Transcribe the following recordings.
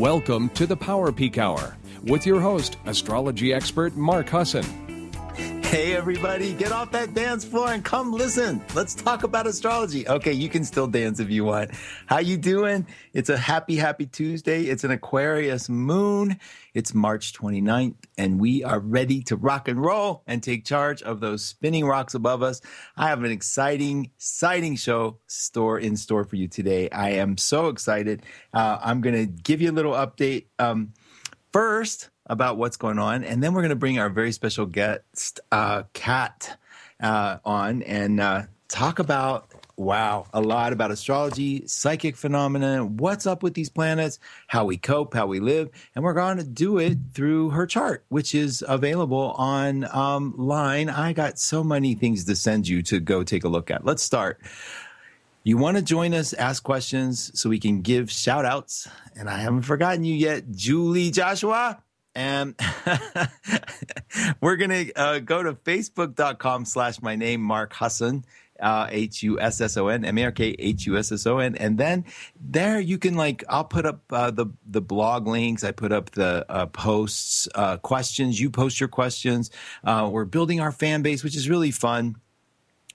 Welcome to the Power Peek Hour with your host, astrology expert Mark Husson. Hey, everybody, get off that dance floor and come listen. Let's talk about astrology. Okay, you can still dance if you want. How you doing? It's a happy, happy Tuesday. It's an Aquarius moon. It's March 29th, and we are ready to rock and roll and take charge of those spinning rocks above us. I have an exciting, exciting show store in store for you today. I am so excited. Uh, I'm going to give you a little update. Um, first, about what's going on. And then we're going to bring our very special guest, uh, Katt, uh, on and uh, talk about, wow, a lot about astrology, psychic phenomena, what's up with these planets, how we cope, how we live. And we're going to do it through her chart, which is available online. Um, I got so many things to send you to go take a look at. Let's start. You want to join us, ask questions so we can give shout outs. And I haven't forgotten you yet, Julie Joshua. And we're going to uh, go to facebook.com slash my name, Mark Husson, uh, H U S S O N, M A R K H U S S O N. And then there you can like, I'll put up uh, the, the blog links. I put up the uh, posts, uh, questions. You post your questions. Uh, we're building our fan base, which is really fun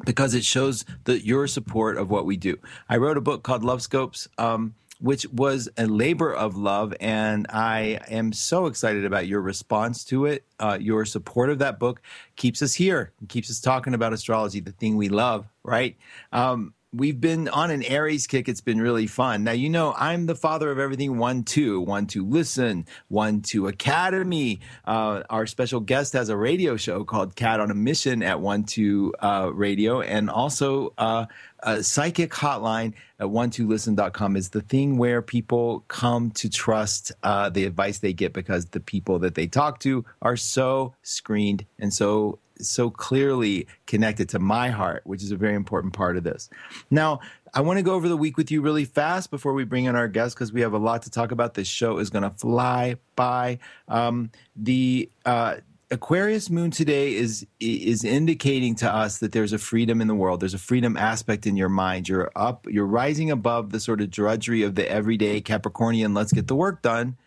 because it shows the, your support of what we do. I wrote a book called Lovescopes. Um, which was a labor of love. And I am so excited about your response to it. Uh, your support of that book keeps us here, keeps us talking about astrology, the thing we love, right? Um, we've been on an Aries kick. It's been really fun. Now, you know, I'm the father of everything one, two, one, two, listen, one, two, academy. Uh, our special guest has a radio show called Katt on a Mission at one, two, uh, radio and also, uh, a psychic hotline at one2listen.com is the thing where people come to trust uh, the advice they get because the people that they talk to are so screened and so so clearly connected to my heart, which is a very important part of this. Now, I want to go over the week with you really fast before we bring in our guests because we have a lot to talk about. This show is going to fly by. Um, the uh, Aquarius moon today is is indicating to us that there's a freedom in the world. There's a freedom aspect in your mind. You're up, you're rising above the sort of drudgery of the everyday Capricornian let's get the work done,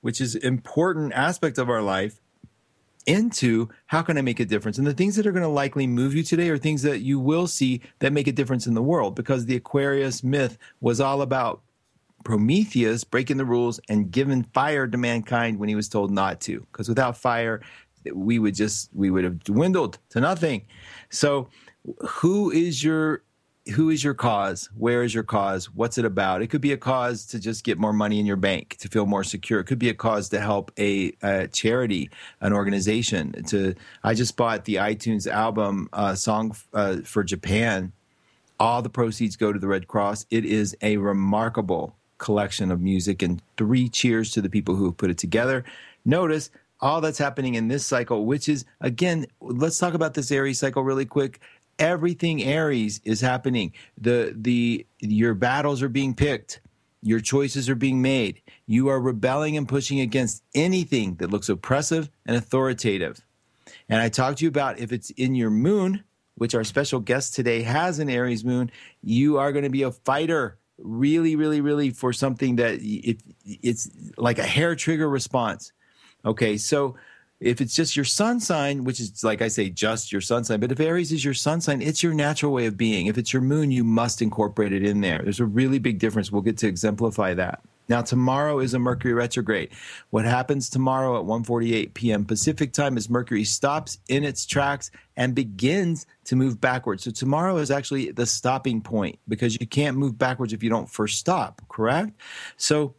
which is important aspect of our life into how can I make a difference? And the things that are going to likely move you today are things that you will see that make a difference in the world because the Aquarius myth was all about Prometheus breaking the rules and giving fire to mankind when he was told not to. Because without fire, we would just we would have dwindled to nothing. So, who is your who is your cause? Where is your cause? What's it about? It could be a cause to just get more money in your bank to feel more secure. It could be a cause to help a, a charity, an organization. To I just bought the iTunes album uh, song uh, for Japan. All the proceeds go to the Red Cross. It is a remarkable collection of music, and three cheers to the people who have put it together. Notice all that's happening in this cycle, which is again, let's talk about this Aries cycle really quick. Everything Aries is happening. The the your battles are being picked. Your choices are being made. You are rebelling and pushing against anything that looks oppressive and authoritative. And I talked to you about if it's in your moon, which our special guest today has an Aries moon, you are going to be a fighter really, really, really for something that it, it's like a hair trigger response. Okay, so if it's just your sun sign, which is like I say, just your sun sign, but if Aries is your sun sign, it's your natural way of being. If it's your moon, you must incorporate it in there. There's a really big difference. We'll get to exemplify that. Now tomorrow is a Mercury retrograde. What happens tomorrow at 1:48 p.m. Pacific time is Mercury stops in its tracks and begins to move backwards. So tomorrow is actually the stopping point because you can't move backwards if you don't first stop, correct? So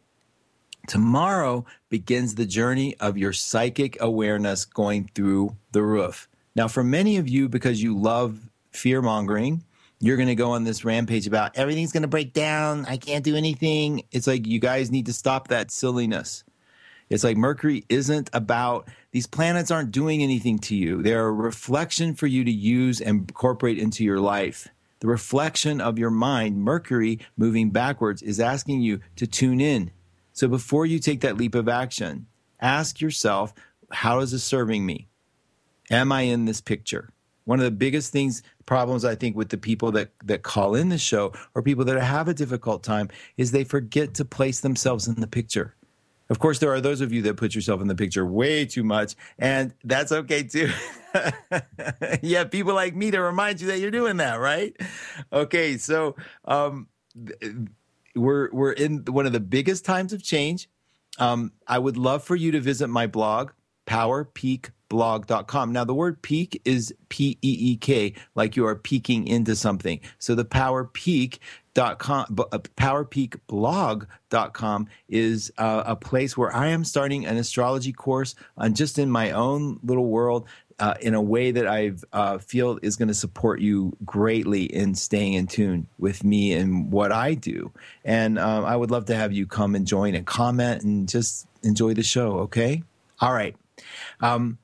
Tomorrow begins the journey of your psychic awareness going through the roof. Now, for many of you, because you love fear mongering, you're going to go on this rampage about everything's going to break down. I can't do anything. It's like you guys need to stop that silliness. It's like Mercury isn't about these planets aren't doing anything to you. They're a reflection for you to use and incorporate into your life. The reflection of your mind, Mercury moving backwards, is asking you to tune in, so before you take that leap of action, ask yourself, how is this serving me? Am I in this picture? One of the biggest things, problems I think with the people that, that call in the show or people that have a difficult time is they forget to place themselves in the picture. Of course, there are those of you that put yourself in the picture way too much, and that's okay too. yeah, people like me to remind you that you're doing that, right? Okay, so um, we're we're in one of the biggest times of change. Um, I would love for you to visit my blog, powerpeekblog.com. Now, the word peek is P E E K, like you are peeking into something. So the Power Peek uh, powerpeekblog.com is uh, a place where i am starting an astrology course on just in my own little world uh, in a way that I uh, feel is going to support you greatly in staying in tune with me and what I do. And um, I would love to have you come and join and comment and just enjoy the show. Okay. All right. Um,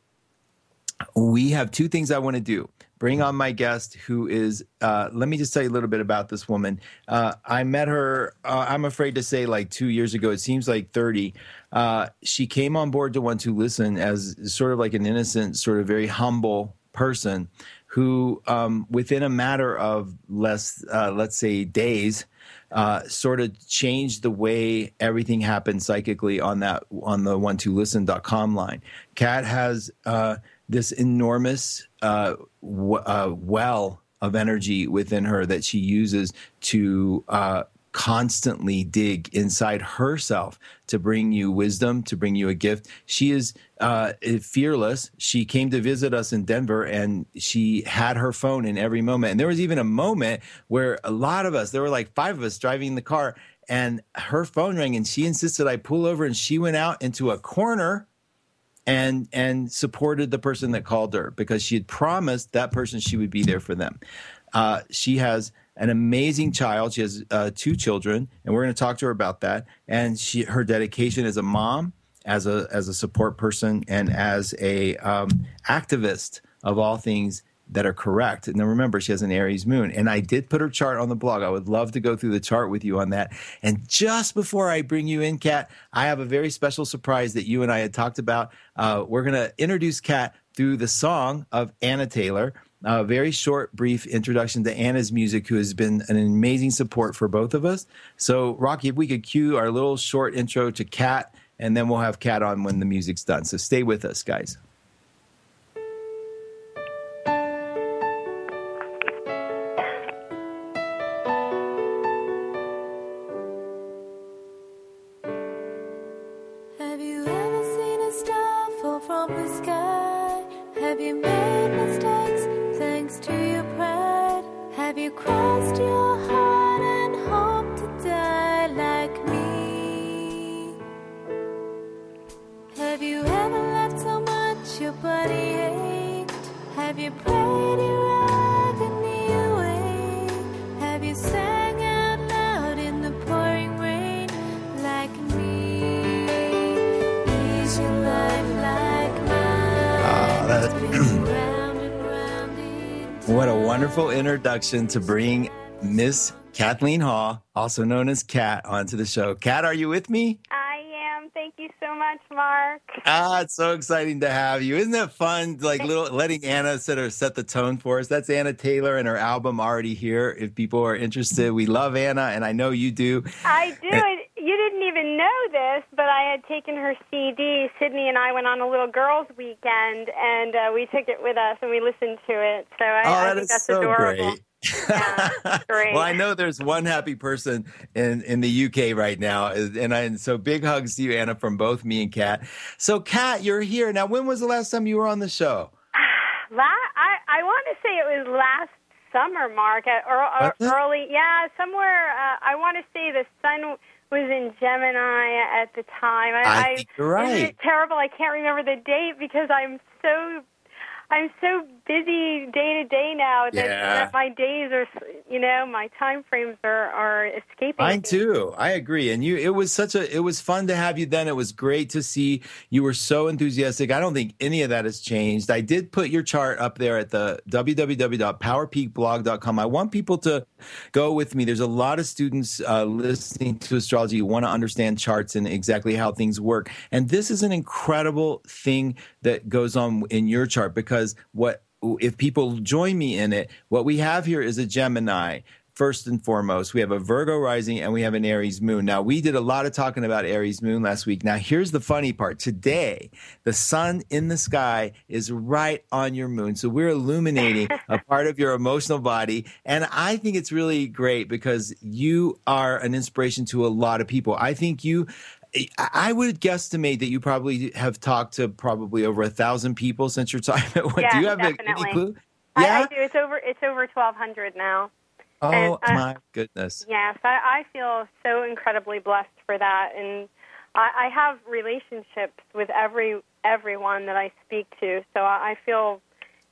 we have two things I want to do bring on my guest who is uh, let me just tell you a little bit about this woman. Uh, i met her uh, i'm afraid to say like two years ago it seems like 30 uh, she came on board to one to listen as sort of like an innocent sort of very humble person who um, within a matter of less uh, let's say days uh, sort of changed the way everything happened psychically on that on the one to listen.com line. Katt has this enormous uh, w- uh, well of energy within her that she uses to uh, constantly dig inside herself to bring you wisdom, to bring you a gift. She is uh, fearless. She came to visit us in Denver and she had her phone in every moment. And there was even a moment where a lot of us, there were like five of us driving the car, and her phone rang and she insisted I pull over and she went out into a corner and and supported the person that called her because she had promised that person she would be there for them. Uh, she has an amazing child. She has uh, two children, and we're going to talk to her about that. And she her dedication as a mom, as a as a support person, and as a um, activist of all things that are correct. And remember, she has an Aries moon. And I did put her chart on the blog. I would love to go through the chart with you on that. And just before I bring you in, Katt, I have a very special surprise that you and I had talked about. Uh, we're going to introduce Katt through the song of Anna Taylor. A very short, brief introduction to Anna's music, who has been an amazing support for both of us. So, Rocky, if we could cue our little short intro to Katt, and then we'll have Katt on when the music's done. So, stay with us, guys. To bring Miss Kathleen Hall, also known as Katt, onto the show. Katt, are you with me? I am. Thank you so much, Mark. Ah, it's so exciting to have you. Isn't it fun, like little letting Anna set her set the tone for us? That's Anna Taylor and her album already here. If people are interested, we love Anna, and I know you do. I do. And- you didn't even know this, but I had taken her CD. Sydney and I went on a little girls' weekend, and uh, we took it with us and we listened to it. So I, oh, I think that's so adorable. Great. Yeah, well, I know there's one happy person in, in the UK right now, and, I, and so big hugs to you, Anna, from both me and Katt. So, Katt, you're here now. When was the last time you were on the show? La- I I want to say it was last summer, Mark, or, or early, yeah, somewhere. Uh, I want to say the sun was in Gemini at the time. I, I think you're right. Terrible? I can't remember the date because I'm so I'm so busy day to day now that, yeah. that, my days are, you know, my time frames are, are escaping. Mine too. I agree. And you, it was such a, it was fun to have you then. It was great to see you were so enthusiastic. I don't think any of that has changed. I did put your chart up there at the www.powerpeekblog.com. I want people to go with me. There's a lot of students uh, listening to astrology who want to understand charts and exactly how things work. And this is an incredible thing that goes on in your chart because what if people join me in it, what we have here is a Gemini first and foremost. We have a Virgo rising and we have an Aries moon. Now, we did a lot of talking about Aries moon last week. Now, here's the funny part. Today, the sun in the sky is right on your moon. So we're illuminating a part of your emotional body. And I think it's really great because you are an inspiration to a lot of people. I think you I would guesstimate that you probably have talked to probably over a thousand people since your time at what? Yeah, do you have definitely. any clue? Yeah, I, I do. It's over. It's over twelve hundred now. Oh and, uh, my goodness! Yes, I, I feel so incredibly blessed for that, and I, I have relationships with every everyone that I speak to. So I, I feel,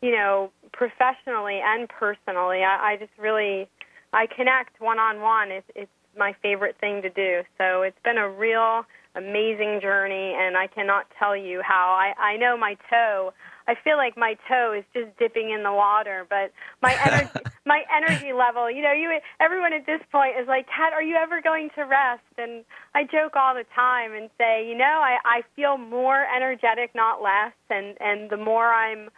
you know, professionally and personally, I, I just really I connect one on one. It's it's my favorite thing to do. So it's been a real amazing journey, and I cannot tell you how. I I know my toe. I feel like my toe is just dipping in the water, but my energy, my energy level, you know, you everyone at this point is like, Katt, are you ever going to rest? And I joke all the time and say, you know, I I feel more energetic, not less, and and the more I'm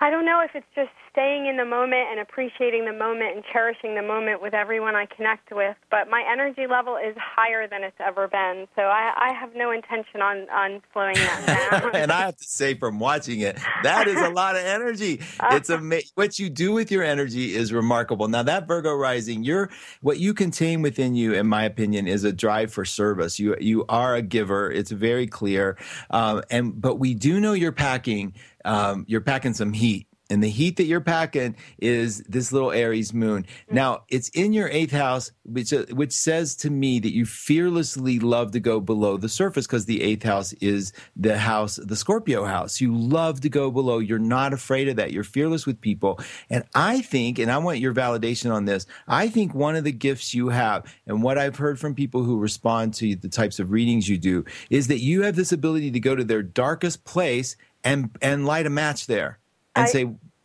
I don't know if it's just staying in the moment and appreciating the moment and cherishing the moment with everyone I connect with. But my energy level is higher than it's ever been. So I, I have no intention on, on slowing that down. and I have to say, from watching it, that is a lot of energy. It's amazing. What you do with your energy is remarkable. Now, that Virgo rising, you're, what you contain within you, in my opinion, is a drive for service. You, you are a giver. It's very clear. Um, and, but we do know you're packing um, you're packing some heat. And the heat that you're packing is this little Aries moon. Mm-hmm. Now, it's in your eighth house, which, uh, which says to me that you fearlessly love to go below the surface because the eighth house is the house, the Scorpio house. You love to go below. You're not afraid of that. You're fearless with people. And I think, and I want your validation on this, I think one of the gifts you have, and what I've heard from people who respond to the types of readings you do, is that you have this ability to go to their darkest place and and light a match there and I, say,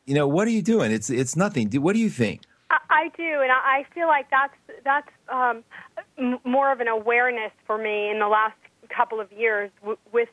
you know, what are you doing? It's it's nothing. What do you think? I, I do, and I feel like that's that's um, m- more of an awareness for me in the last couple of years w- with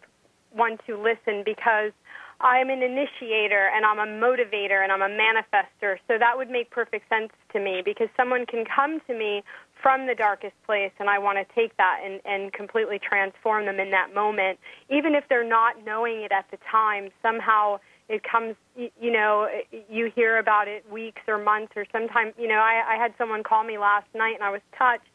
one to listen because I'm an initiator and I'm a motivator and I'm a manifester. So that would make perfect sense to me because someone can come to me from the darkest place and I want to take that and, and completely transform them in that moment. Even if they're not knowing it at the time, somehow it comes, you know, you hear about it weeks or months or sometimes, you know, I, I had someone call me last night and I was touched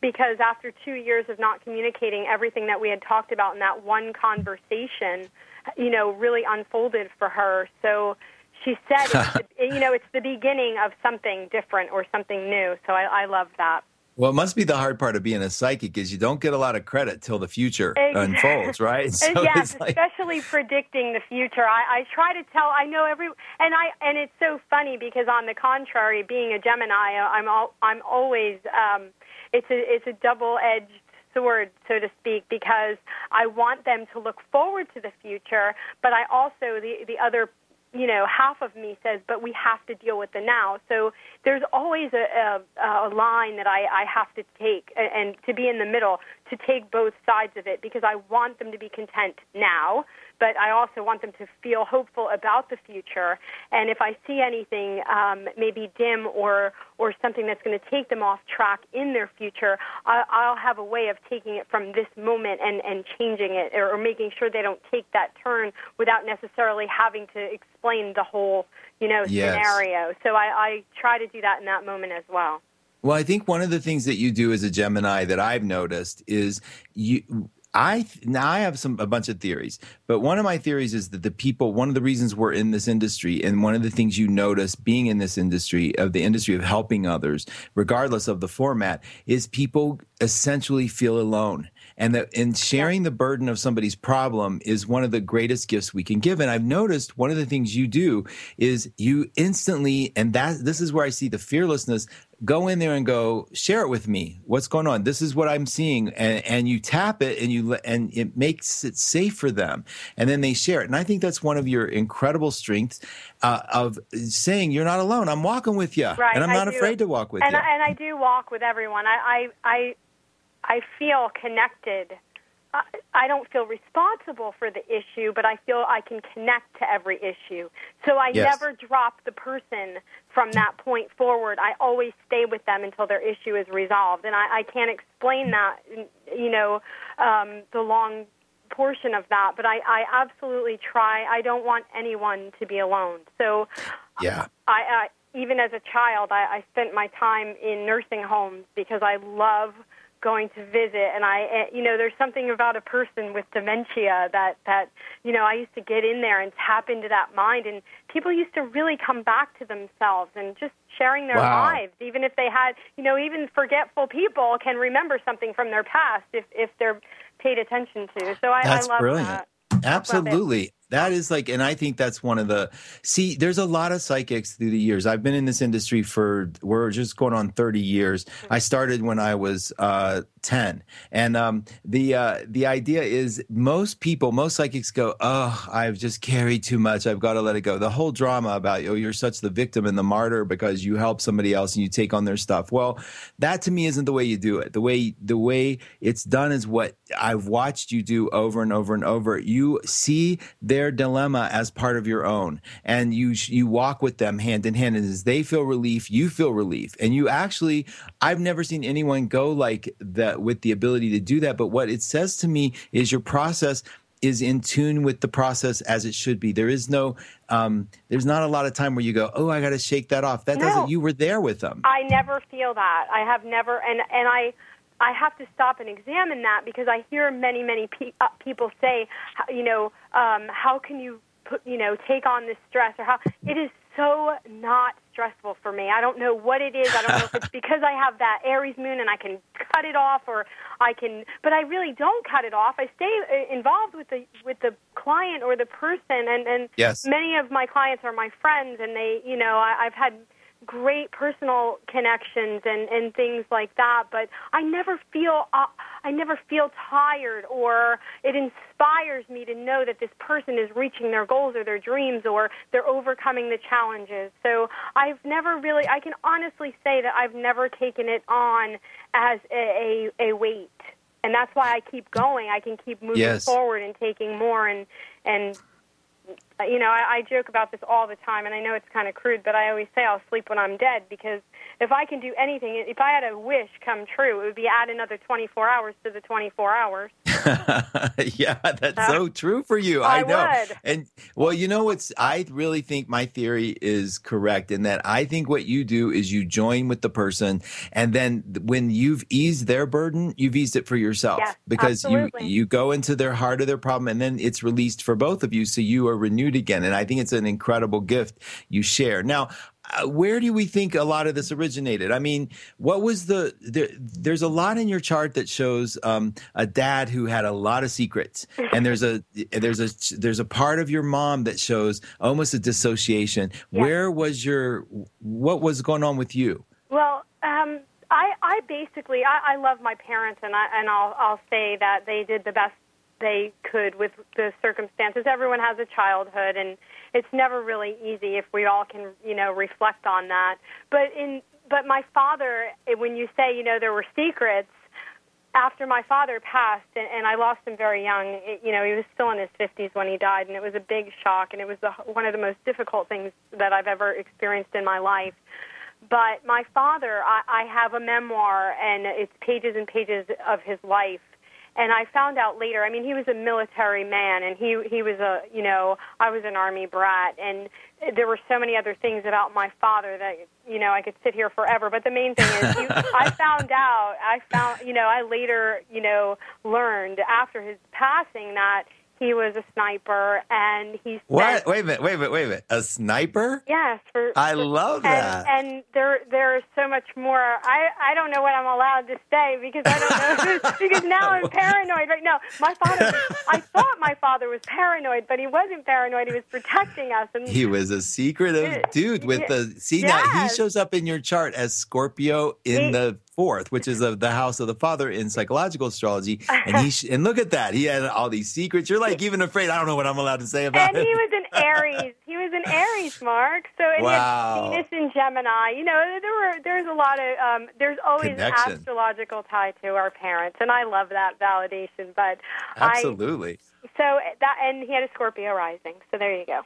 because after two years of not communicating everything that we had talked about in that one conversation, you know, really unfolded for her. So she said, it's the, you know, it's the beginning of something different or something new. So I, I love that. Well, it must be the hard part of being a psychic is you don't get a lot of credit till the future exactly. unfolds, right? So yes, like... especially predicting the future. I, I try to tell. I know every, and I and it's so funny because on the contrary, being a Gemini, I'm all, I'm always. Um, it's a it's a double edged sword, so to speak, because I want them to look forward to the future, but I also the the other you know, half of me says, but we have to deal with the now. So there's always a, a, a line that I, I have to take and, and to be in the middle to take both sides of it because I want them to be content now but I also want them to feel hopeful about the future. And if I see anything um, maybe dim or or something that's going to take them off track in their future, I, I'll have a way of taking it from this moment and and changing it or, or making sure they don't take that turn without necessarily having to explain the whole you know yes. scenario. So I, I try to do that in that moment as well. Well, I think one of the things that you do as a Gemini that I've noticed is you I now I have some a bunch of theories, but one of my theories is that the people, one of the reasons we're in this industry, and one of the things you notice being in this industry of the industry of helping others, regardless of the format, is people essentially feel alone. And that in sharing the burden of somebody's problem is one of the greatest gifts we can give. And i've noticed one of the things you do is you instantly and that this is where i see the fearlessness go in there and go share it with me. What's going on? This is what i'm seeing. And, and you tap it and you and it makes it safe for them. And then they share it. And i think that's one of your incredible strengths uh, of saying you're not alone. I'm walking with you right, and i'm not afraid to walk with and you I, and i do walk with everyone. I i, I I feel connected I don't feel responsible for the issue, but I feel I can connect to every issue. So I Yes. never drop the person from that point forward. I always stay with them until their issue is resolved, and I, I can't explain that, you know, um, the long portion of that. But I, I absolutely try. I don't want anyone to be alone. So Yeah. I, I even as a child, I, I spent my time in nursing homes because I love going to visit and I eh, you know there's something about a person with dementia that that you know I used to get in there and tap into that mind and people used to really come back to themselves and just sharing their Wow. lives even if they had you know even forgetful people can remember something from their past if if they're paid attention to so I, That's I love brilliant. that Absolutely. That is like, and I think that's one of the, see, there's a lot of psychics through the years. I've been in this industry for, we're just going on 30 years. I started when I was uh, 10. And um, the, uh, the idea is most people, most psychics go, oh, I've just carried too much. I've got to let it go. The whole drama about, oh, you're such the victim and the martyr because you help somebody else and you take on their stuff. Well, that to me isn't the way you do it. The way, the way it's done is what I've watched you do over and over and over. You see their dilemma as part of your own, and you you walk with them hand in hand. And as they feel relief, you feel relief, and you actually. I've never seen anyone go like that with the ability to do that. But what it says to me is your process is in tune with the process as it should be. There is no, um, there's not a lot of time where you go, oh, I got to shake that off. That No. doesn't. You were there with them. I never feel that. I have never, and and I, I have to stop and examine that because I hear many many pe- uh, people say, you know, um, how can you put, you know, take on this stress or how it is so not stressful for me. I don't know what it is. I don't know if it's because I have that Aries moon and I can cut it off or I can but I really don't cut it off. I stay uh, involved with the with the client or the person and and Yes. many of my clients are my friends and they, you know, I, I've had great personal connections and and things like that but i never feel uh, i never feel tired or it inspires me to know that this person is reaching their goals or their dreams or they're overcoming the challenges. So i've never really i can honestly say that i've never taken it on as a a, a weight. And that's why i keep going. I can keep moving Yes. forward and taking more and and Uh, you know, I, I joke about this all the time, and I know it's kind of crude, but I always say I'll sleep when I'm dead because if I can do anything, if I had a wish come true, it would be add another 24 hours to the 24 hours. yeah, that's Huh? so true for you. I, I know. would. And well, you know what's I really think my theory is correct in that I think what you do is you join with the person and then when you've eased their burden, you've eased it for yourself Yes, because absolutely. you you go into their heart of their problem and then it's released for both of you so you are renewed again. And I think it's an incredible gift you share. Now, uh, where do we think a lot of this originated? I mean, what was the there, there's a lot in your chart that shows um, a dad who had a lot of secrets, and there's a there's a there's a part of your mom that shows almost a dissociation. Yeah. Where was your what was going on with you? Well, um, I, I basically I, I love my parents, and I and I'll I'll say that they did the best they could with the circumstances. Everyone has a childhood, and it's never really easy if we all can you know reflect on that. But in but my father, eh, when you say you know there were secrets. After my father passed, and, and I lost him very young, it, you know, he was still in his 50s when he died, and it was a big shock, and it was the, one of the most difficult things that I've ever experienced in my life but my father I, I have a memoir and it's pages and pages of his life and I found out later I mean he was a military man and he he was a you know I was an army brat and there were so many other things about my father that you know I could sit here forever. But the main thing is you, I found out I found you know I later you know learned after his passing that he was a sniper and he What? Wait a minute. Wait a minute. Wait a minute. A sniper? yes for I for- love and, that. And there, there is so much more. I, I don't know what I'm allowed to say because I don't know because now I'm paranoid. Right now, my father. Was, I thought my father was paranoid, but he wasn't paranoid. He was protecting us. And He was a secretive dude with the see now he shows up in your chart as Scorpio in He- the fourth, which is of the house of the father in psychological astrology. And he sh- and look at that, he had all these secrets. You're like even afraid. I don't know what I'm allowed to say about and it. And he was an Aries. He was an Aries, Mark. So it Wow. had Venus in Gemini. You know, there were there's a lot of um, there's always an Connection. astrological tie to our parents, and I love that validation. But I Absolutely. so that and he had a Scorpio rising. So there you go.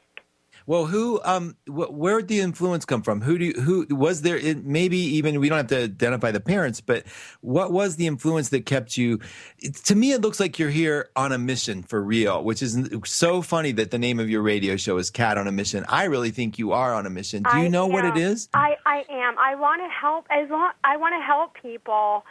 Well, who, um, wh- where did the influence come from? Who do you, who was there? It, maybe even we don't have to identify the parents, but what was the influence that kept you? It, to me, it looks like you're here on a mission for real, which is so funny that the name of your radio show is Katt on a Mission. I really think you are on a mission. Do you I know what it is? I, I am. I want to help as long. I want to help people.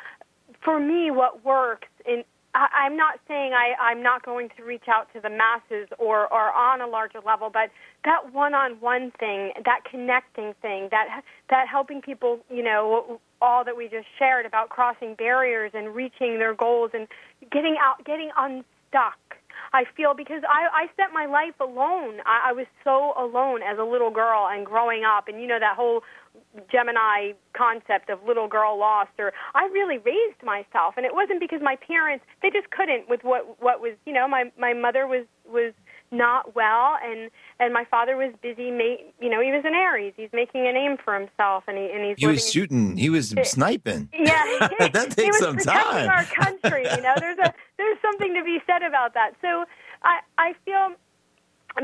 For me, what works in. I, I'm not saying I, I'm not going to reach out to the masses or, or on a larger level, but that one-on-one thing, that connecting thing, that that helping people, you know, all that we just shared about crossing barriers and reaching their goals and getting out, getting unstuck. I feel because I, I spent my life alone. I, I was so alone as a little girl and growing up, and you know that whole Gemini concept of little girl lost. Or I really raised myself, and it wasn't because my parents they just couldn't with what what was you know my my mother was was not well and and my father was busy ma- you know he was an aries he's making a name for himself and he and he's He was shooting. He was sniping. yeah, That he takes some time. our country. You know, there's a there's something to be said about that. So I I feel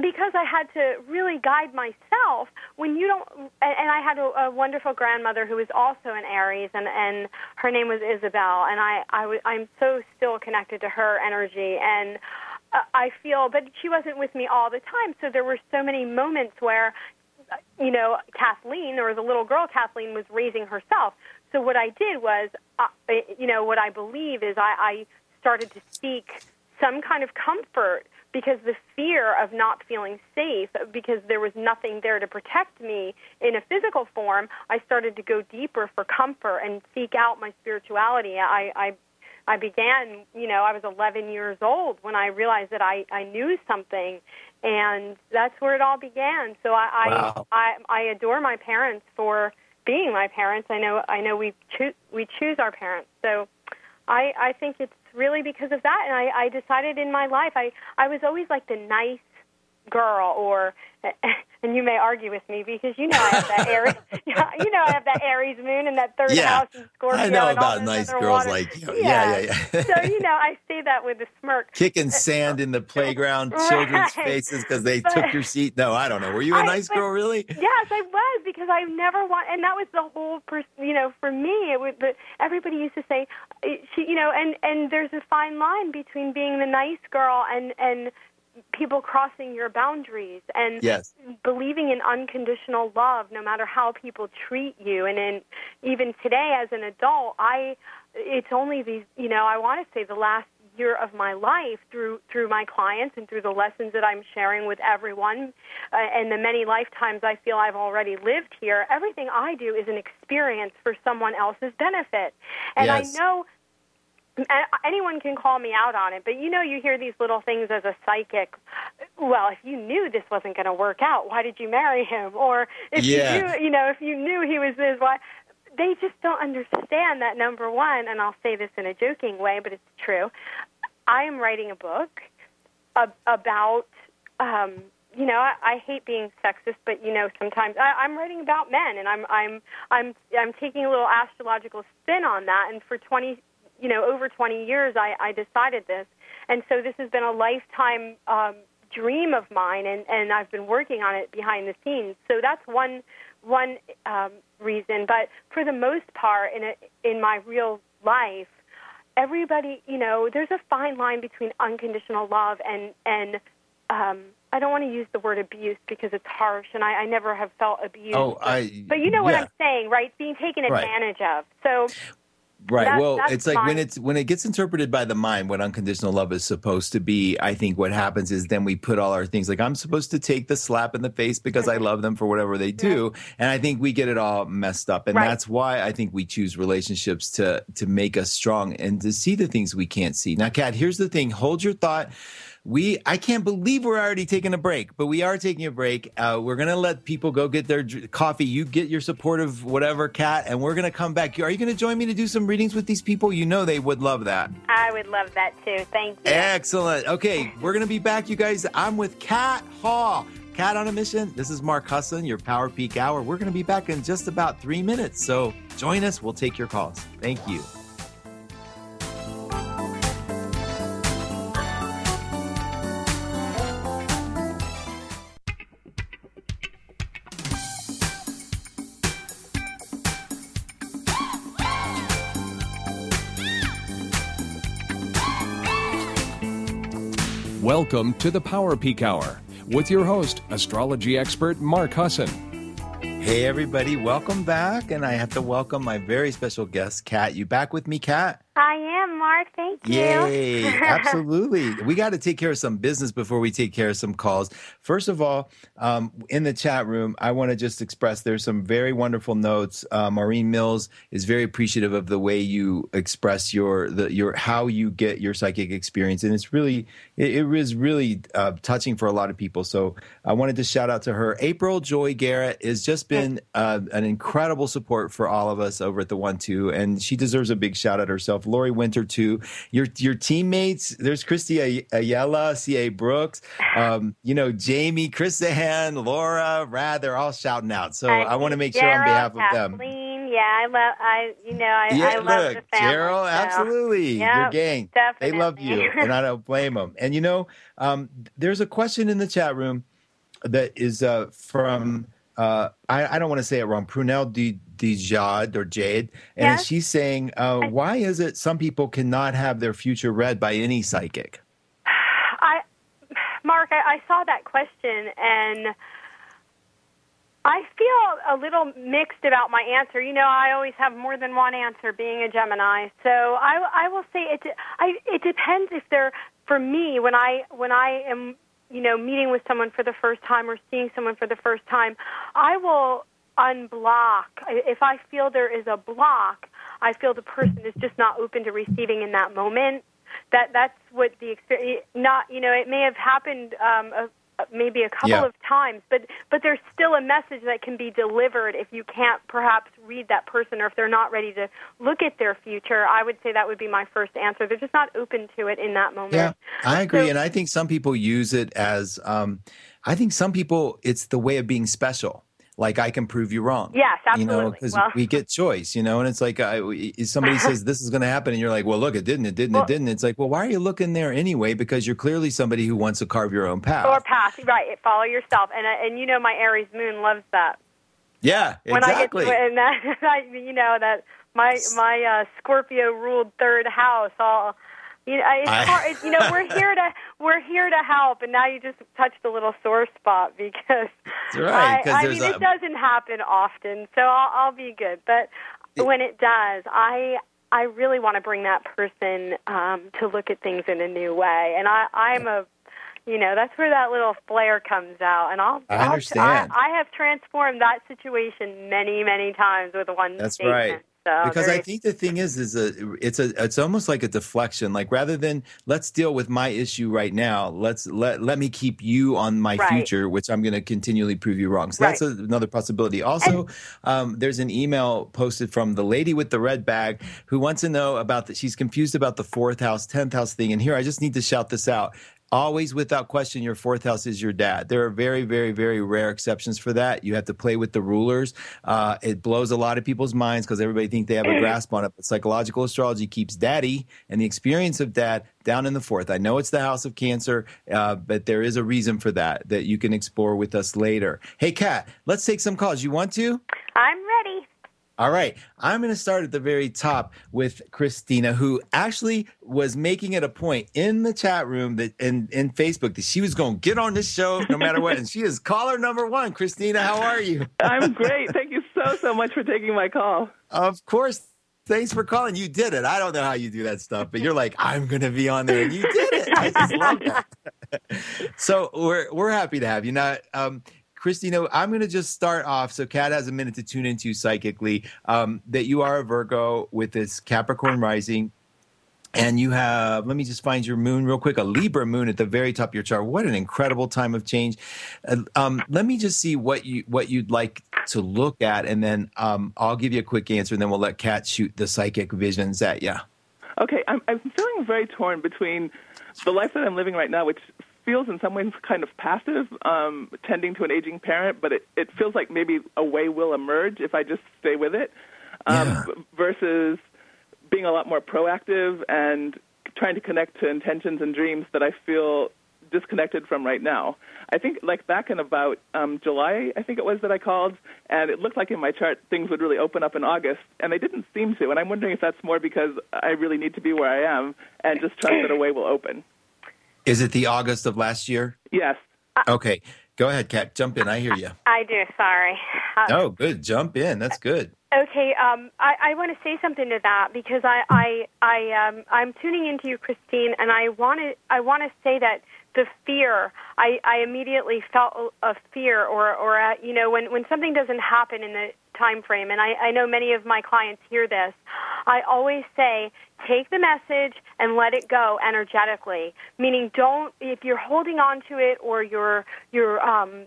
because I had to really guide myself when you don't. And, and I had a, a wonderful grandmother who was also an Aries, and and her name was Isabel, and I I w- I'm so still connected to her energy and. I feel, but she wasn't with me all the time, so there were so many moments where you know, Kathleen or the little girl Kathleen was raising herself. So what I did was, uh, you know, what I believe is I, I started to seek some kind of comfort because the fear of not feeling safe, because there was nothing there to protect me in a physical form, I started to go deeper for comfort and seek out my spirituality. I, I I began, you know, I was 11 years old when I realized that I, I knew something, and that's where it all began. So I, Wow. I, I, I adore my parents for being my parents. I know, I know we choose, we choose our parents. So I, I think it's really because of that. And I, I decided in my life, I, I was always like the nice girl or and you may argue with me because you know I have that Aries you know I have that Aries moon and that third Yeah. house in Scorpio I know and about nice girls water- like you. Yeah, yeah, yeah. so you know I say that with a smirk Kicking sand in the playground, children's Right. faces because they But- took your seat. No, I don't know. Were you a I- nice but- girl, really? Yes, I was because I never want, and that was the whole, pers- you know, for me, it was. But everybody used to say, eh, she, you know, and and there's a fine line between being the nice girl and and people crossing your boundaries and Yes. believing in unconditional love no matter how people treat you and in even today as an adult i it's only these you know i want to say the last year of my life through through my clients and through the lessons that i'm sharing with everyone uh, and the many lifetimes i feel i've already lived here everything i do is an experience for someone else's benefit and Yes. i know anyone can call me out on it, but you know, you hear these little things as a psychic. Well, if you knew this wasn't going to work out, why did you marry him? Or if Yeah. you knew, you know, if you knew he was this, why? They just don't understand that. Number one, and I'll say this in a joking way, but it's true. I am writing a book about. Um, you know, I, I hate being sexist, but you know, sometimes I, I'm writing about men, and I'm I'm I'm I'm taking a little astrological spin on that. And for 20, you know, over 20 years, I, I decided this, and so this has been a lifetime um, dream of mine, and and I've been working on it behind the scenes. So that's one one um, reason. But for the most part, in a, in my real life, everybody, you know, there's a fine line between unconditional love and and um, I don't want to use the word abuse because it's harsh, and I, I never have felt abused. Oh, but, I. but you know what yeah. I'm saying, right? Being taken Right. advantage of. So Right. That- well, it's like when it's when it gets interpreted by the mind what unconditional love is supposed to be. I think what happens is then we put all our things like I'm supposed to take the slap in the face because I love them for whatever they do, and I think we get it all messed up, and Right. that's why I think we choose relationships to to make us strong and to see the things we can't see. Now, Katt, here's the thing: hold your thought. We I can't believe we're already taking a break, but we are taking a break. Uh, we're gonna let people go get their coffee. You get your supportive whatever, Katt, and we're gonna come back. Are you gonna join me to do some readings with these people? You know they would love that. I would love that too. Thank you. Excellent. Okay, we're gonna be back, you guys. I'm with Katt Hall. Katt on a Mission. This is Mark Husson, your Power Peek Hour. We're going to be back in just about three minutes. So join us. We'll take your calls. Thank you. Welcome to the Power Peek Hour with your host, astrology expert Mark Husson. Hey, everybody, welcome back. And I have to welcome my very special guest, Katt. You back with me, Katt? I am, Mark. Thank you. Yay, absolutely. we got to take care of some business before we take care of some calls. First of all, um, in the chat room, I want to just express there's some very wonderful notes. Uh, Maureen Mills is very appreciative of the way you express your the your how you get your psychic experience, and it's really it, it is really uh, touching for a lot of people. So I wanted to shout out to her. April Joy Garrett has just been uh, an incredible support for all of us over at the One Two, and she deserves a big shout out herself. Lori Winter too. Your your teammates. There's Christy Ayala, C.A. Brooks. Um, you know Jamie, Chris Zahan, Laura, Rad. They're all shouting out. So I, I want to make sure on behalf of them. Yeah, I love. I you know I, yeah, I love look, the family. Gerald, so. absolutely, Yep, your gang. definitely. They love you, and I don't blame them. And you know, um, there's a question in the chat room that is uh, from uh, I, I don't want to say it wrong. Prunelle D. Dijad or Jade, and Yes. she's saying, uh, why is it some people cannot have their future read by any psychic? I, Mark, I, I saw that question and I feel a little mixed about my answer. You know, I always have more than one answer being a Gemini. So I, I will say it. I, it depends if they're for me when I when I am you know meeting with someone for the first time or seeing someone for the first time. I will unblock if I feel there is a block. I feel the person is just not open to receiving in that moment that that's what the experience not you know it may have happened um a, maybe a couple Yeah. of times but but there's still a message that can be delivered if you can't perhaps read that person or if they're not ready to look at their future i would say that would be my first answer they're just not open to it in that moment Yeah, I agree, So- and I think some people use it as. Um, I think some people it's the way of being special. Like I can prove you wrong. Yes, You know, absolutely. because Well- we get choice. You know, and it's like uh, if somebody says this is going to happen, and you're like, "Well, look, it didn't. It didn't. Well- it didn't." It's like, well, why are you looking there anyway? Because you're clearly somebody who wants to carve your own path. or pass right follow yourself and and you know my aries moon loves that yeah, when exactly. I get to, and that, that you know that my my uh, Scorpio ruled third house. All you know, it's I- hard. It's, you know, we're here to we're here to help, and now you just touched a little sore spot because That's right, I, I mean a- it doesn't happen often, so I'll, I'll be good. But when it does, I I really want to bring that person um, to look at things in a new way, and I I'm a you know that's where that little flair comes out and i'll I I'll- understand. I, I have transformed that situation many many times with one That's statement. right. So because I think the thing is, is a it's a it's almost like a deflection. Like rather than let's deal with my issue right now, let's let let me keep you on my Right. future, which I'm going to continually prove you wrong. So that's a, another possibility. Also, um, there's an email posted from the lady with the red bag who wants to know about that. She's confused about the fourth house, tenth house thing. And here, I just need to shout this out. Always, without question, your fourth house is your dad. There are very, very, very rare exceptions for that. You have to play with the rulers. Uh, it blows a lot of people's minds because everybody think they have a grasp on it. But psychological astrology keeps daddy and the experience of dad down in the fourth. I know it's the house of Cancer, uh, but there is a reason for that that you can explore with us later. Hey, Katt, let's take some calls. You want to? i'm All right. I'm going to start at the very top with Christina, who actually was making it a point in the chat room that in, in Facebook that she was going to get on this show no matter what. and she is caller number one. Christina, how are you? I'm great. Thank you so, so much for taking my call. Of course. Thanks for calling. You did it. I don't know how you do that stuff, but you're like, I'm going to be on there. And you did it. I just love that. so we're, we're happy to have you. Now, um, Christina, I'm going to just start off. So, Katt has a minute to tune into psychically. Um, that you are a Virgo with this Capricorn rising, and you have. Let me just find your moon real quick. A Libra moon at the very top of your chart. What an incredible time of change. Um, let me just see what you what you'd like to look at, and then um, I'll give you a quick answer, and then we'll let Katt shoot the psychic visions at you. Okay, I'm, I'm feeling very torn between the life that I'm living right now, which feels in some ways kind of passive, um, tending to an aging parent, but it, it feels like maybe a way will emerge if I just stay with it, um, Yeah. versus being a lot more proactive and trying to connect to intentions and dreams that I feel disconnected from right now. I think like back in about um, July, I think it was that I called, and it looked like in my chart things would really open up in August, and they didn't seem to. And I'm wondering if that's more because I really need to be where I am and just trust that a way will open. Is it the August of last year? Yes. Okay. Go ahead, Katt. Jump in. I hear you. I do. Sorry. Uh, Oh, good. Jump in. That's good. Okay, um, I, I want to say something to that because I, I, I, um, I'm tuning into you, Christine, and I want to, I want to say that the fear, I, I immediately felt a, a fear, or, or a, you know, when, when something doesn't happen in the time frame, and I, I know many of my clients hear this, I always say, take the message and let it go energetically. Meaning, don't if you're holding on to it or you're you're um,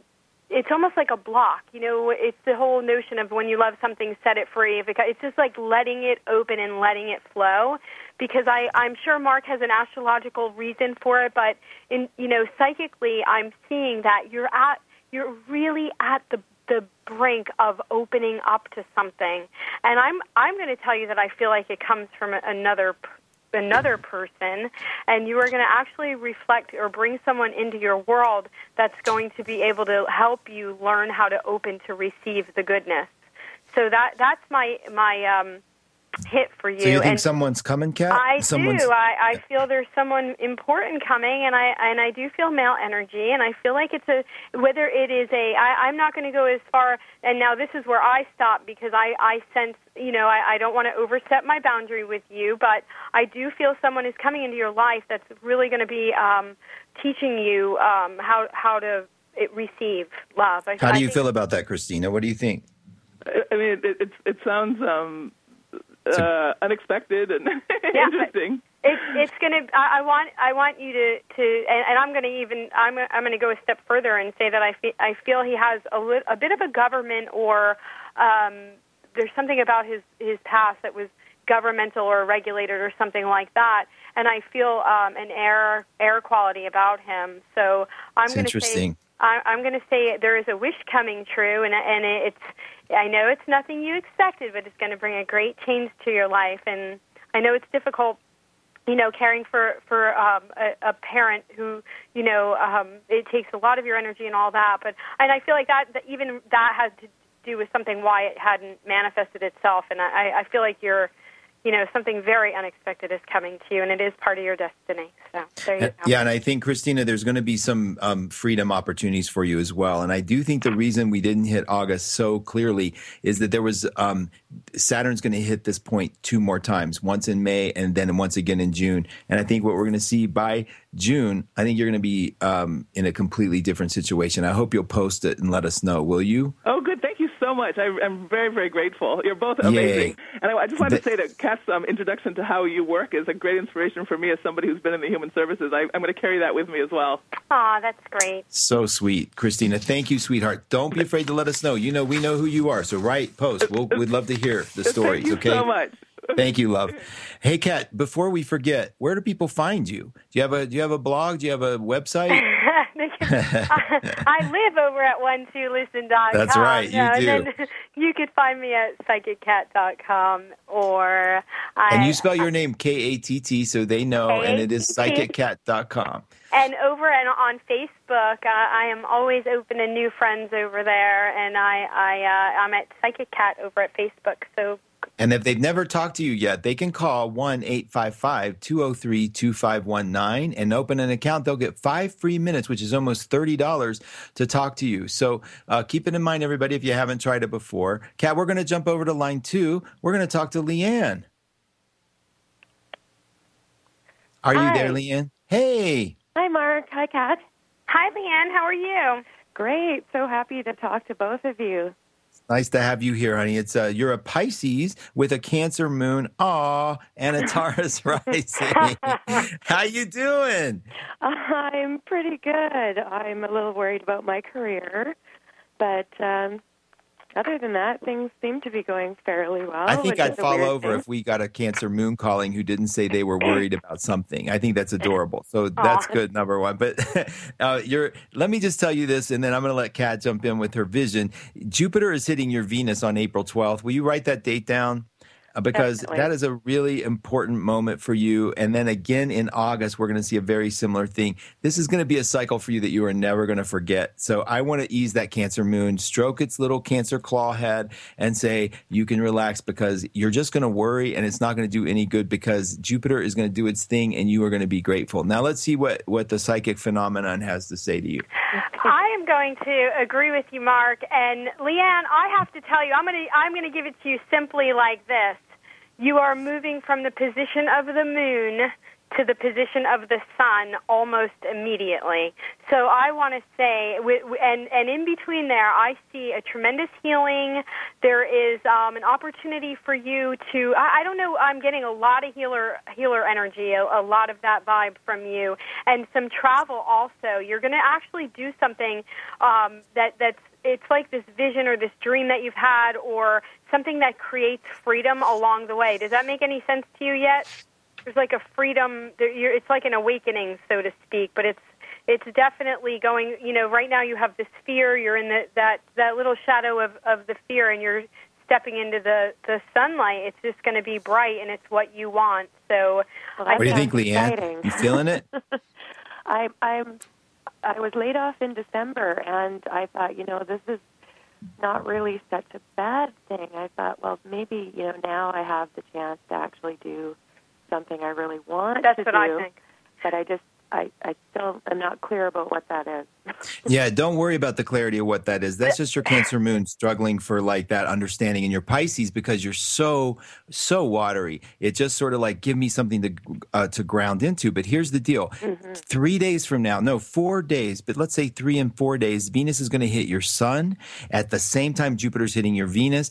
it's almost like a block. You know, it's the whole notion of when you love something, set it free. It's just like letting it open and letting it flow. Because I, I'm sure Mark has an astrological reason for it, but in you know, psychically, I'm seeing that you're at you're really at the the brink of opening up to something. And I'm I'm going to tell you that I feel like it comes from another another person and you are going to actually reflect or bring someone into your world that's going to be able to help you learn how to open to receive the goodness so that that's my my um hit for you So you think and someone's coming, Katt? I Someone's... do. I, I feel there's someone important coming, and I and I do feel male energy, and I feel like it's a whether it is a. I, I'm not going to go as far, and now this is where I stop because I I sense you know I, I don't want to overstep my boundary with you, but I do feel someone is coming into your life that's really going to be um, teaching you um, how how to it, receive love. I, How do you think- feel about that, Christina? What do you think? I I mean, it, it, it, it sounds um, uh, unexpected and Yeah. interesting. It's it's gonna. I, I want I want you to to and, and I'm gonna even I'm I'm gonna go a step further and say that I feel I feel he has a lit, a bit of a government or um, there's something about his his past that was governmental or regulated or something like that, and I feel um, an air air quality about him. So I'm going to say interesting. I, I'm going to say there is a wish coming true, and and it's I know it's nothing you expected, but it's going to bring a great change to your life, and I know it's difficult you know, caring for for um, a, a parent who, you know, um, it takes a lot of your energy and all that. But and I feel like that, that even that had to do with something why it hadn't manifested itself. And I, I feel like you're, you know, something very unexpected is coming to you, and it is part of your destiny. So there you go. Yeah, and I think Christina, there's going to be some um, freedom opportunities for you as well. And I do think the reason we didn't hit August so clearly is that there was um, Saturn's going to hit this point two more times, once in May and then once again in June. And I think what we're going to see by June, I think you're going to be um, in a completely different situation. I hope you'll post it and let us know. Will you? Oh, good. Thank you so much. I, I'm very, very grateful. You're both Yay. amazing. And I, I just wanted to say that Katt's um, introduction to how you work is a great inspiration for me as somebody who's been in the human services. I, I'm going to carry that with me as well. Aw, that's great. So sweet, Christina. Thank you, sweetheart. Don't be afraid to let us know. You know, we know who you are. So write, post. We'll, we'd love to hear the stories. Okay. Thank you okay. so much. Thank you, love. Hey, Katt. Before we forget, where do people find you? Do you have a Do you have a blog? Do you have a website? I, I live over at one two listen.com. That's right, you so, do. And then you could find me at psychickatt.com or I, And you spell your name K A T T, so they know, and it is K-A-T-T. psychickatt.com. And over and on Facebook, uh, I am always open to new friends over there, and I, I uh, I'm at Psychic Katt over at Facebook. So And if they've never talked to you yet, they can call 1 855 203 2519 and open an account. They'll get five free minutes, which is almost $30 to talk to you. So uh, keep it in mind, everybody, if you haven't tried it before. Katt, we're going to jump over to line two. We're going to talk to Leanne. Are you there, Hi. Leanne? Hey. Hi, Mark. Hi, Katt. hi, Leanne, how are you? Great. So happy to talk to both of you. Nice to have you here, honey. It's uh, you're a Pisces with a Cancer moon, aw, and a Taurus rising. How you doing? I'm pretty good. I'm a little worried about my career, but um, other than that, things seem to be going fairly well. I think I'd fall over thing. if we got a Cancer Moon calling who didn't say they were worried about something. I think that's adorable. So that's Aw. good, number one. But uh, you're. Let me just tell you this, and then I'm going to let Katt jump in with her vision. Jupiter is hitting your Venus on April 12th. Will you write that date down? Uh, Because Definitely. that is a really important moment for you. And then again in August, we're going to see a very similar thing. This is going to be a cycle for you that you are never going to forget. So I want to ease that Cancer moon, stroke its little Cancer claw head, and say, you can relax because you're just going to worry and it's not going to do any good because Jupiter is going to do its thing and you are going to be grateful. Now let's see what, what the psychic phenomenon has to say to you. I am going to agree with you, Mark. And Leanne, I have to tell you, I'm going to I'm going to give it to you simply like this: you are moving from the position of the moon to the position of the sun almost immediately. So I want to say, and and in between there, I see a tremendous healing. There is um, an opportunity for you to. I, I don't know. I'm getting a lot of healer healer energy, a, a lot of that vibe from you, and some travel also. You're going to actually do something um, that that's it's like this vision or this dream that you've had, or something that creates freedom along the way. Does that make any sense to you yet? There's like a freedom. It's like an awakening, so to speak, but it's it's definitely going. You know, right now you have this fear. You're in the, that that little shadow of of the fear, and you're stepping into the the sunlight. It's just going to be bright, and it's what you want. So, Well, I that What do you sounds think, Leanne? exciting. You feeling it? I, I'm, I was laid off in December, and I thought, you know, this is not really such a bad thing. I thought, well, maybe you know now I have the chance to actually do something I really want that's to what do. I think. But I just, I, don't I still am not clear about what that is. Yeah, don't worry about the clarity of what that is. That's just your Cancer moon struggling for like that understanding. in your Pisces, because you're so so watery, it just sort of like give me something to uh, to ground into. But here's the deal: three days from now, no, four days, but let's say three and four days, Venus is going to hit your Sun at the same time Jupiter's hitting your Venus.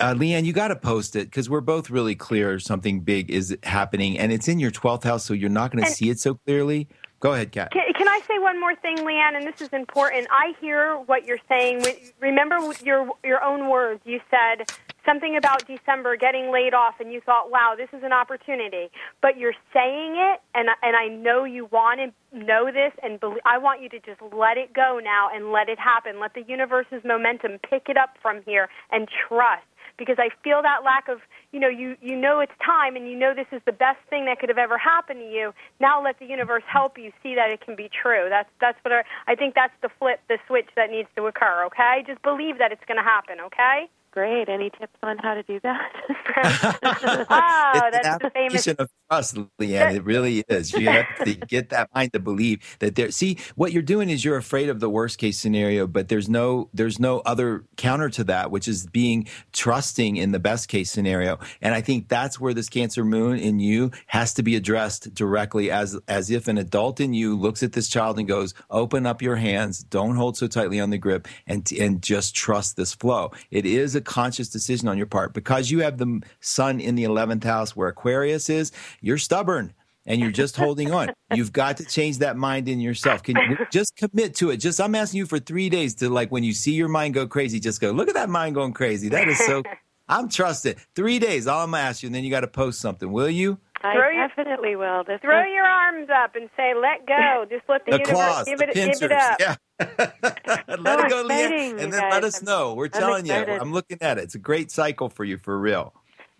Uh, Leanne, you got to post it because we're both really clear something big is happening, and it's in your twelfth house, so you're not going to see it so clearly. Go ahead, Katt. Can, can I say one more thing, Leanne? And this is important. I hear what you're saying. Remember your your own words. You said something about December getting laid off, and you thought, "Wow, this is an opportunity." But you're saying it, and and I know you want to know this, and believe, I want you to just let it go now and let it happen. Let the universe's momentum pick it up from here, and trust. Because I feel that lack of, you know, you you know it's time, and you know this is the best thing that could have ever happened to you. Now let the universe help you see that it can be true. That's that's what I, I think. That's the flip, the switch that needs to occur. Okay, just believe that it's going to happen. Okay. Great. Any tips on how to do that? oh, it's that's the famous. of trust, Leanne. It really is. You have to get that mind to believe that there. See, what you're doing is you're afraid of the worst case scenario, but there's no there's no other counter to that, which is being trusting in the best case scenario. And I think that's where this Cancer Moon in you has to be addressed directly, as as if an adult in you looks at this child and goes, "Open up your hands, don't hold so tightly on the grip, and and just trust this flow." It is a conscious decision on your part because you have the sun in the 11th house where Aquarius is, you're stubborn and you're just holding on. You've got to change that mind in yourself. Can you just commit to it? Just I'm asking you for 3 days to like when you see your mind go crazy, just go, "Look at that mind going crazy." That is so I'm trusted. 3 days all I'm going to ask you and then you got to post something. Will you? I Throw your- definitely will. This Throw was- your arms up and say, "Let go." Just let the, The universe claws, give the it, pincers. give it up. Yeah. let So it go, Leanne, and you then let us know. We're I'm telling you. I'm looking at it. It's a great cycle for you for real.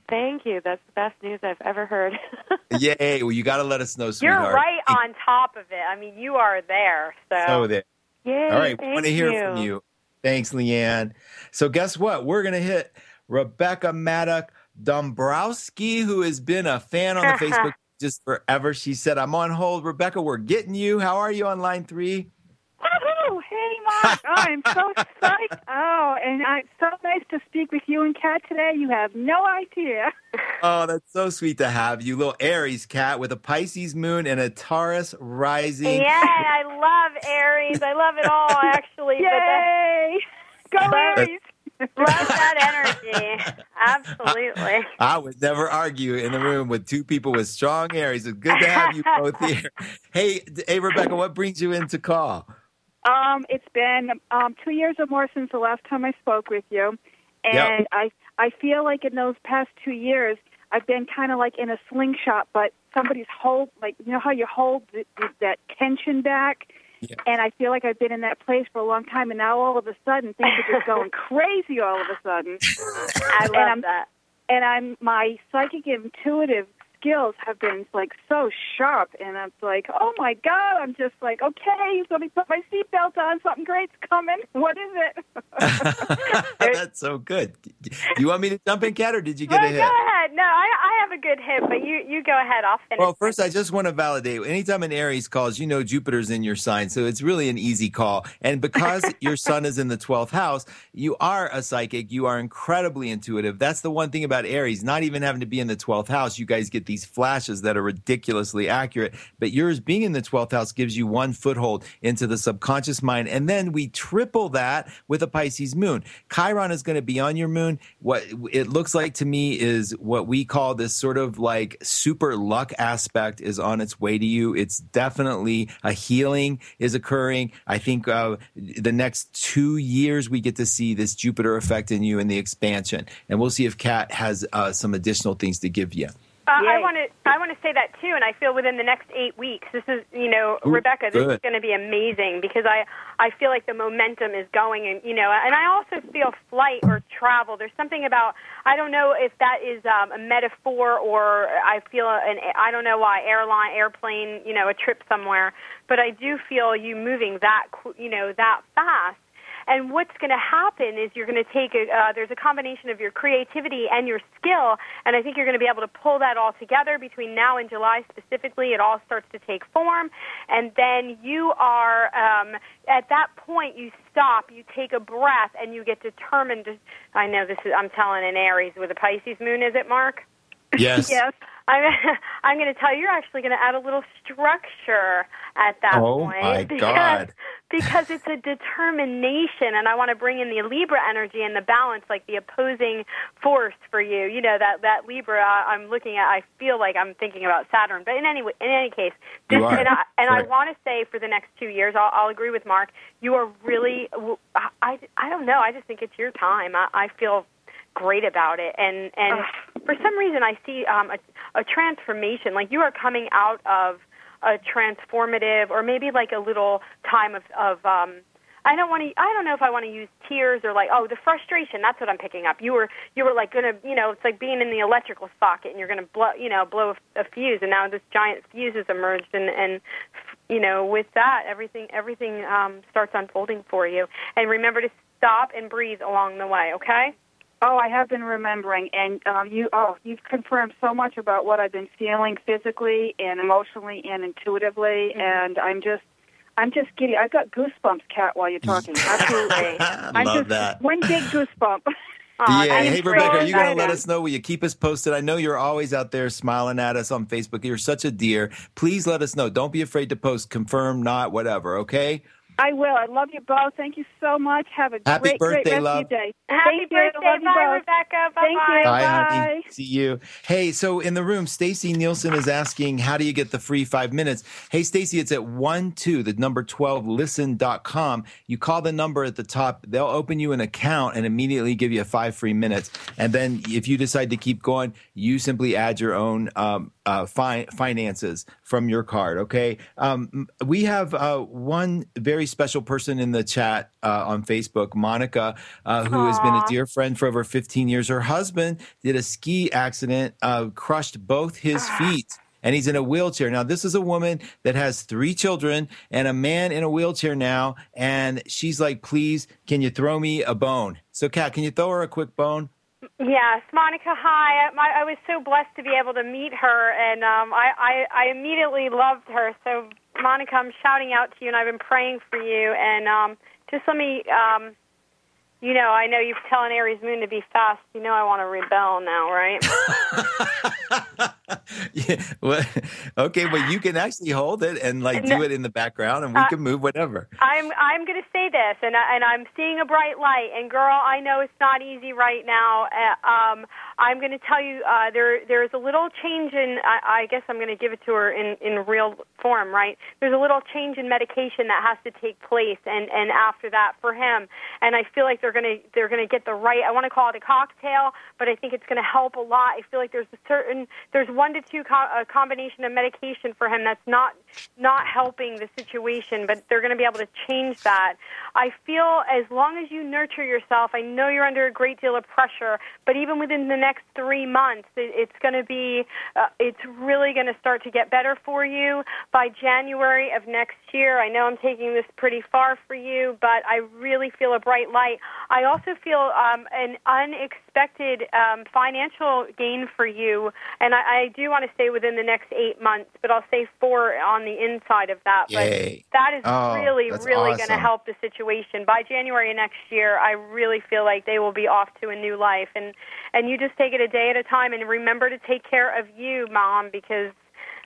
Thank you. That's the best news I've ever heard. Yay. Well, you got to let us know, You're right on top of it. I mean, you are there. So, So there. Yay, All right, we want to hear from you. Thanks, Leanne. So, guess what? We're going to hit Rebecca Maddock Dombrowski, who has been a fan on the Facebook just forever. She said, I'm on hold. Rebecca, we're getting you. How are you on line three? Woohoo! Hey, Mark. Oh, I'm so psyched. Oh, and it's so nice to speak with you and Katt today. You have no idea. Oh, that's so sweet to have you. Little Aries cat with a Pisces moon and a Taurus rising. yeah, I love Aries. I love it all, actually. But uh, Yay! Go Aries! Love that energy. Absolutely. I would never argue in the room with two people with strong Aries. It's good to have you both here. Hey, hey, Rebecca, what brings you in to call? Um, it's been um, two years or more since the last time I spoke with you, and I I feel like in those past two years I've been kind of like in a slingshot, but somebody's hold like you know how you hold the, the, that tension back. Yeah. And I feel like I've been in that place for a long time, and now all of a sudden things are just going crazy. All of a sudden, I love I'm- that. and I'm my psychic intuitive skills have been like so sharp, and I'm like, oh my god, I'm just like, okay, let me put my seatbelt on. Something great's coming. What is it? That's so good. Do you want me to jump in, Katt, or did you get Well, a hit? go ahead. No, I, I have a good hit, but you, you go ahead. I'll finish. Well, first, I just want to validate. Anytime an Aries calls, you know Jupiter's in your sign, so it's really an easy call. And because your sun is in the 12th house, you are a psychic. You are incredibly intuitive. That's the one thing about Aries, not even having to be in the 12th house. You guys get these flashes that are ridiculously accurate. But yours being in the 12th house gives you one foothold into the subconscious mind. And then we triple that with a Pisces moon. Chiron is going to be on your moon. What it looks like to me is what we call this sort of like super luck aspect is on its way to you. It's definitely a healing is occurring. I think uh, the next two years we get to see this Jupiter effect in you and the expansion, and we'll see if Katt has uh, some additional things to give you. Uh, I want to I want to say that too, and I feel within the next eight weeks, this is you know Ooh, Rebecca, this is going to be amazing because I I feel like the momentum is going, and you know, and I also feel flight or travel. There's something about I don't know if that is um, a metaphor or I feel an I don't know why airline airplane you know a trip somewhere, but I do feel you moving that you know that fast. And what's going to happen is you're going to take a, uh, there's a combination of your creativity and your skill, and I think you're going to be able to pull that all together between now and July specifically. It all starts to take form, and then you are um, at that point you stop, you take a breath, and you get determined. To, I know this is I'm telling an Aries with a Pisces moon, is it, Mark? Yes. yes. I'm, I'm going to tell you, you're actually going to add a little structure at that Oh, point. my because, God. Because it's a determination, and I want to bring in the Libra energy and the balance, like the opposing force for you. You know that that Libra I'm looking at. I feel like I'm thinking about Saturn, but in any in any case, You this, are. and I and I want to say for the next two years, I'll, I'll agree with Mark. You are really, I I don't know. I just think it's your time. I, I feel great about it and and for some reason i see um a, a transformation like you are coming out of a transformative or maybe like a little time of of um I don't want to. I don't know if I want to use tears or like, oh, the frustration. That's what I'm picking up. You were, you were like gonna, you know, it's like being in the electrical socket and you're gonna blow, you know, blow a, a fuse, and now this giant fuse has emerged, and and you know, with that, everything, everything um, starts unfolding for you. And remember to stop and breathe along the way. Okay. Oh, I have been remembering, and um, you. Oh, you've confirmed so much about what I've been feeling physically and emotionally and intuitively, and I'm just, I'm just giddy. I've got goosebumps, Katt, while you're talking. Absolutely, I'm Love just that. one big goosebump. Aw, yeah. Hey, Rebecca, are you going to let us know? Will you keep us posted? I know you're always out there smiling at us on Facebook. You're such a dear. Please let us know. Don't be afraid to post confirm, not, whatever, okay? I will. I love you both. Thank you so much. Have a Happy great, birthday, great rest love. of your day. Happy Thank you. birthday, Love you bye, both. Rebecca. Bye Thank bye. you. Bye, Bye. honey. See you. Hey, so in the room, Stacy Nielsen is asking, how do you get the free five minutes? Hey, Stacy, it's at one two, the number 12 listen.com. You call the number at the top, they'll open you an account and immediately give you five free minutes. And then if you decide to keep going, you simply add your own um, uh, fi- finances from your card. Okay. Um, we have uh, one very special person in the chat uh, on Facebook, Monica, uh, who has been a dear friend for over 15 years. Her husband did a ski accident, uh, crushed both his feet. And he's in a wheelchair. Now, this is a woman that has three children and a man in a wheelchair now. And she's like, please, can you throw me a bone? So, Katt, can you throw her a quick bone? Yes, Monica. Hi. I, my, I was so blessed to be able to meet her, and um, I, I, I immediately loved her. So, Monica, I'm shouting out to you, and I've been praying for you. And um, just let me, um, you know, I know you're telling Aries Moon to be fast. You know, I want to rebel now, right? yeah, well, okay, but you can actually hold it and like do it in the background, and we Uh, can move whatever. I'm I'm going to say this, and I, and I'm seeing a bright light. And girl, I know it's not easy right now. Uh, um, I'm going to tell you uh, there there is a little change in. I, I guess I'm going to give it to her in in real form, right? There's a little change in medication that has to take place, and and after that for him, and I feel like they're going to they're going to get the right. I want to call it a cocktail, but I think it's going to help a lot. I feel like there's a certain there's one to two co- a combination of medication for him that's not not helping the situation, but they're going to be able to change that. I feel as long as you nurture yourself, I know you're under a great deal of pressure, but even within the next three months, it, it's going to be, uh, it's really going to start to get better for you by January of next year. I know I'm taking this pretty far for you, but I really feel a bright light. I also feel um, an unexpected um, financial gain for you, and I, I do want to say within the next eight months, but I'll say four on the inside of that. Yay. But that is Oh, really, that's really going to help the situation. By January next year, I really feel like they will be off to a new life, and and you just take it a day at a time, and remember to take care of you, mom, because.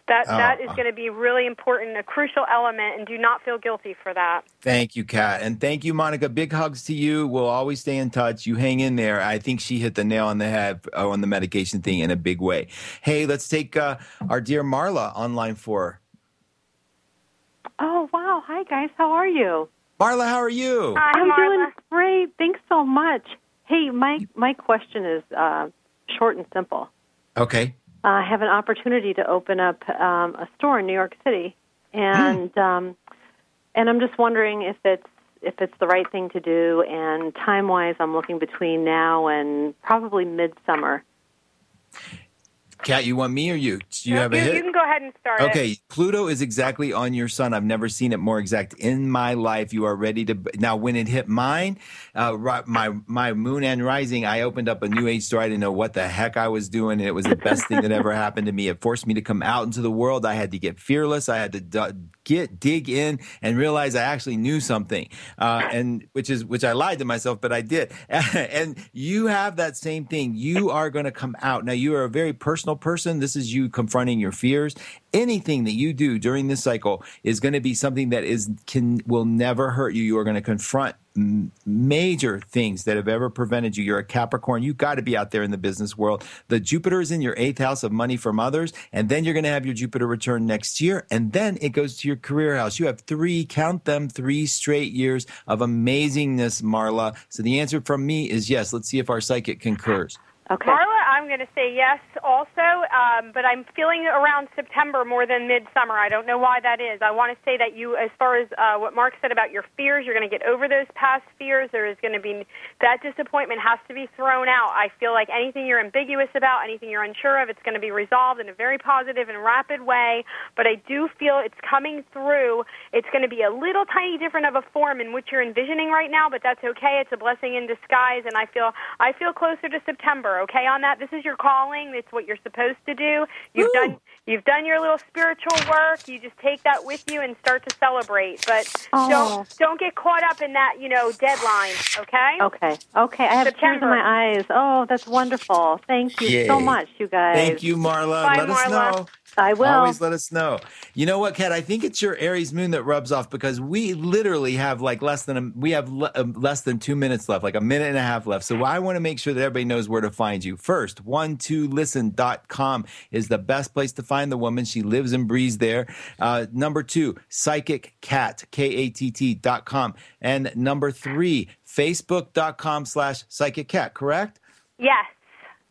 That, Oh, that is going to be really important, a crucial element, and do not feel guilty for that. Thank you, Katt. And thank you, Monica. Big hugs to you. We'll always stay in touch. You hang in there. I think she hit the nail on the head uh, on the medication thing in a big way. Hey, let's take uh, our dear Marla online for. Oh, wow. Hi, guys. How are you? Marla, how are you? Hi, I'm Marla. doing great. Thanks so much. Hey, my, my question is uh, short and simple. Okay. I have an opportunity to open up um, a store in New York City, and um, and I'm just wondering if it's if it's the right thing to do. And time wise, I'm looking between now and probably midsummer. Katt, you want me or you? Do you have a hit? you can go ahead and start it. Okay, Pluto is exactly on your sun. I've never seen it more exact in my life. You are ready to now. When it hit mine, uh, my my moon and rising, I opened up a new age store. I didn't know what the heck I was doing, and it was the best thing that ever happened to me. It forced me to come out into the world. I had to get fearless. I had to d- get dig in and realize I actually knew something, uh, and which is which I lied to myself, but I did. and you have that same thing. You are going to come out now. You are a very personal person. This is you confronting your fears. Anything that you do during this cycle is going to be something that is can will never hurt you. You are going to confront major things that have ever prevented you. You're a Capricorn. You got to be out there in the business world. The Jupiter is in your eighth house of money from others, and then you're going to have your Jupiter return next year, and then it goes to your career house. You have three, count them, three straight years of amazingness, Marla. So the answer from me is yes. Let's see if our psychic concurs. Okay. Marla, I'm going to say yes also, um, but I'm feeling around September more than midsummer. I don't know why that is. I want to say that you, as far as uh, what Mark said about your fears, you're going to get over those past fears. There is going to be that disappointment has to be thrown out. I feel like anything you're ambiguous about, anything you're unsure of, it's going to be resolved in a very positive and rapid way. But I do feel it's coming through. It's going to be a little tiny different of a form in which you're envisioning right now, but that's okay. It's a blessing in disguise, and I feel I feel closer to September. Okay, on that. This is your calling. It's what you're supposed to do. You've Woo! done you've done your little spiritual work. You just take that with you and start to celebrate. But Oh. don't don't get caught up in that you know deadline. Okay. Okay. Okay. I have tears in my eyes. Oh, that's wonderful. Thank you so much, you guys. Thank you, Marla. Bye, let us Marla. know. I will. Always let us know. You know what, Katt? I think it's your Aries moon that rubs off because we literally have like less than a, we have le- uh, less than two minutes left, like a minute and a half left. So I want to make sure that everybody knows where to find you. First, one two listen.com is the best place to find the woman. She lives and breathes there. Uh, number two, psychic katt, K A T T dot com. And number three, facebook.com slash psychic katt, correct? Yes.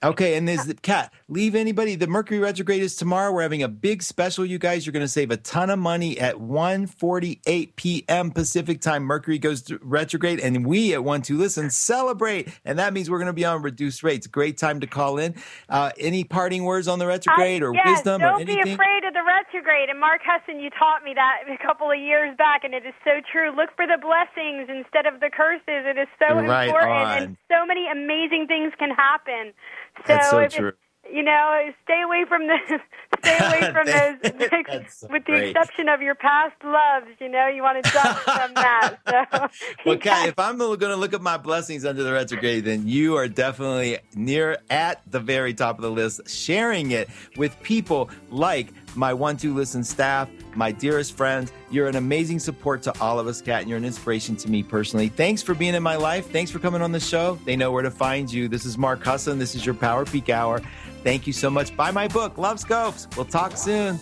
Okay, and there's the cat. Leave anybody. The Mercury retrograde is tomorrow. We're having a big special, you guys. You're going to save a ton of money at 1:48 p.m. Pacific time. Mercury goes to retrograde, and we at One Two Listen celebrate, and that means we're going to be on reduced rates. Great time to call in. Uh, any parting words on the retrograde or yes, wisdom don't be afraid of the retrograde. And Mark Husson, you taught me that a couple of years back, and it is so true. Look for the blessings instead of the curses. It is so Right important, on. and so many amazing things can happen. So, That's so true. It, you know, stay away from the stay away from those. so with the great. exception of your past loves, you know, you want to duck from that. So, Well, if I'm going to look at my blessings under the retrograde, then you are definitely near at the very top of the list, sharing it with people like my one two listen staff, my dearest friends. You're an amazing support to all of us, Katt, and you're an inspiration to me personally. Thanks for being in my life. Thanks for coming on the show. They know where to find you. This is Mark Husson. This is your Power Peek Hour. Thank you so much. Buy my book, Lovescopes. We'll talk soon.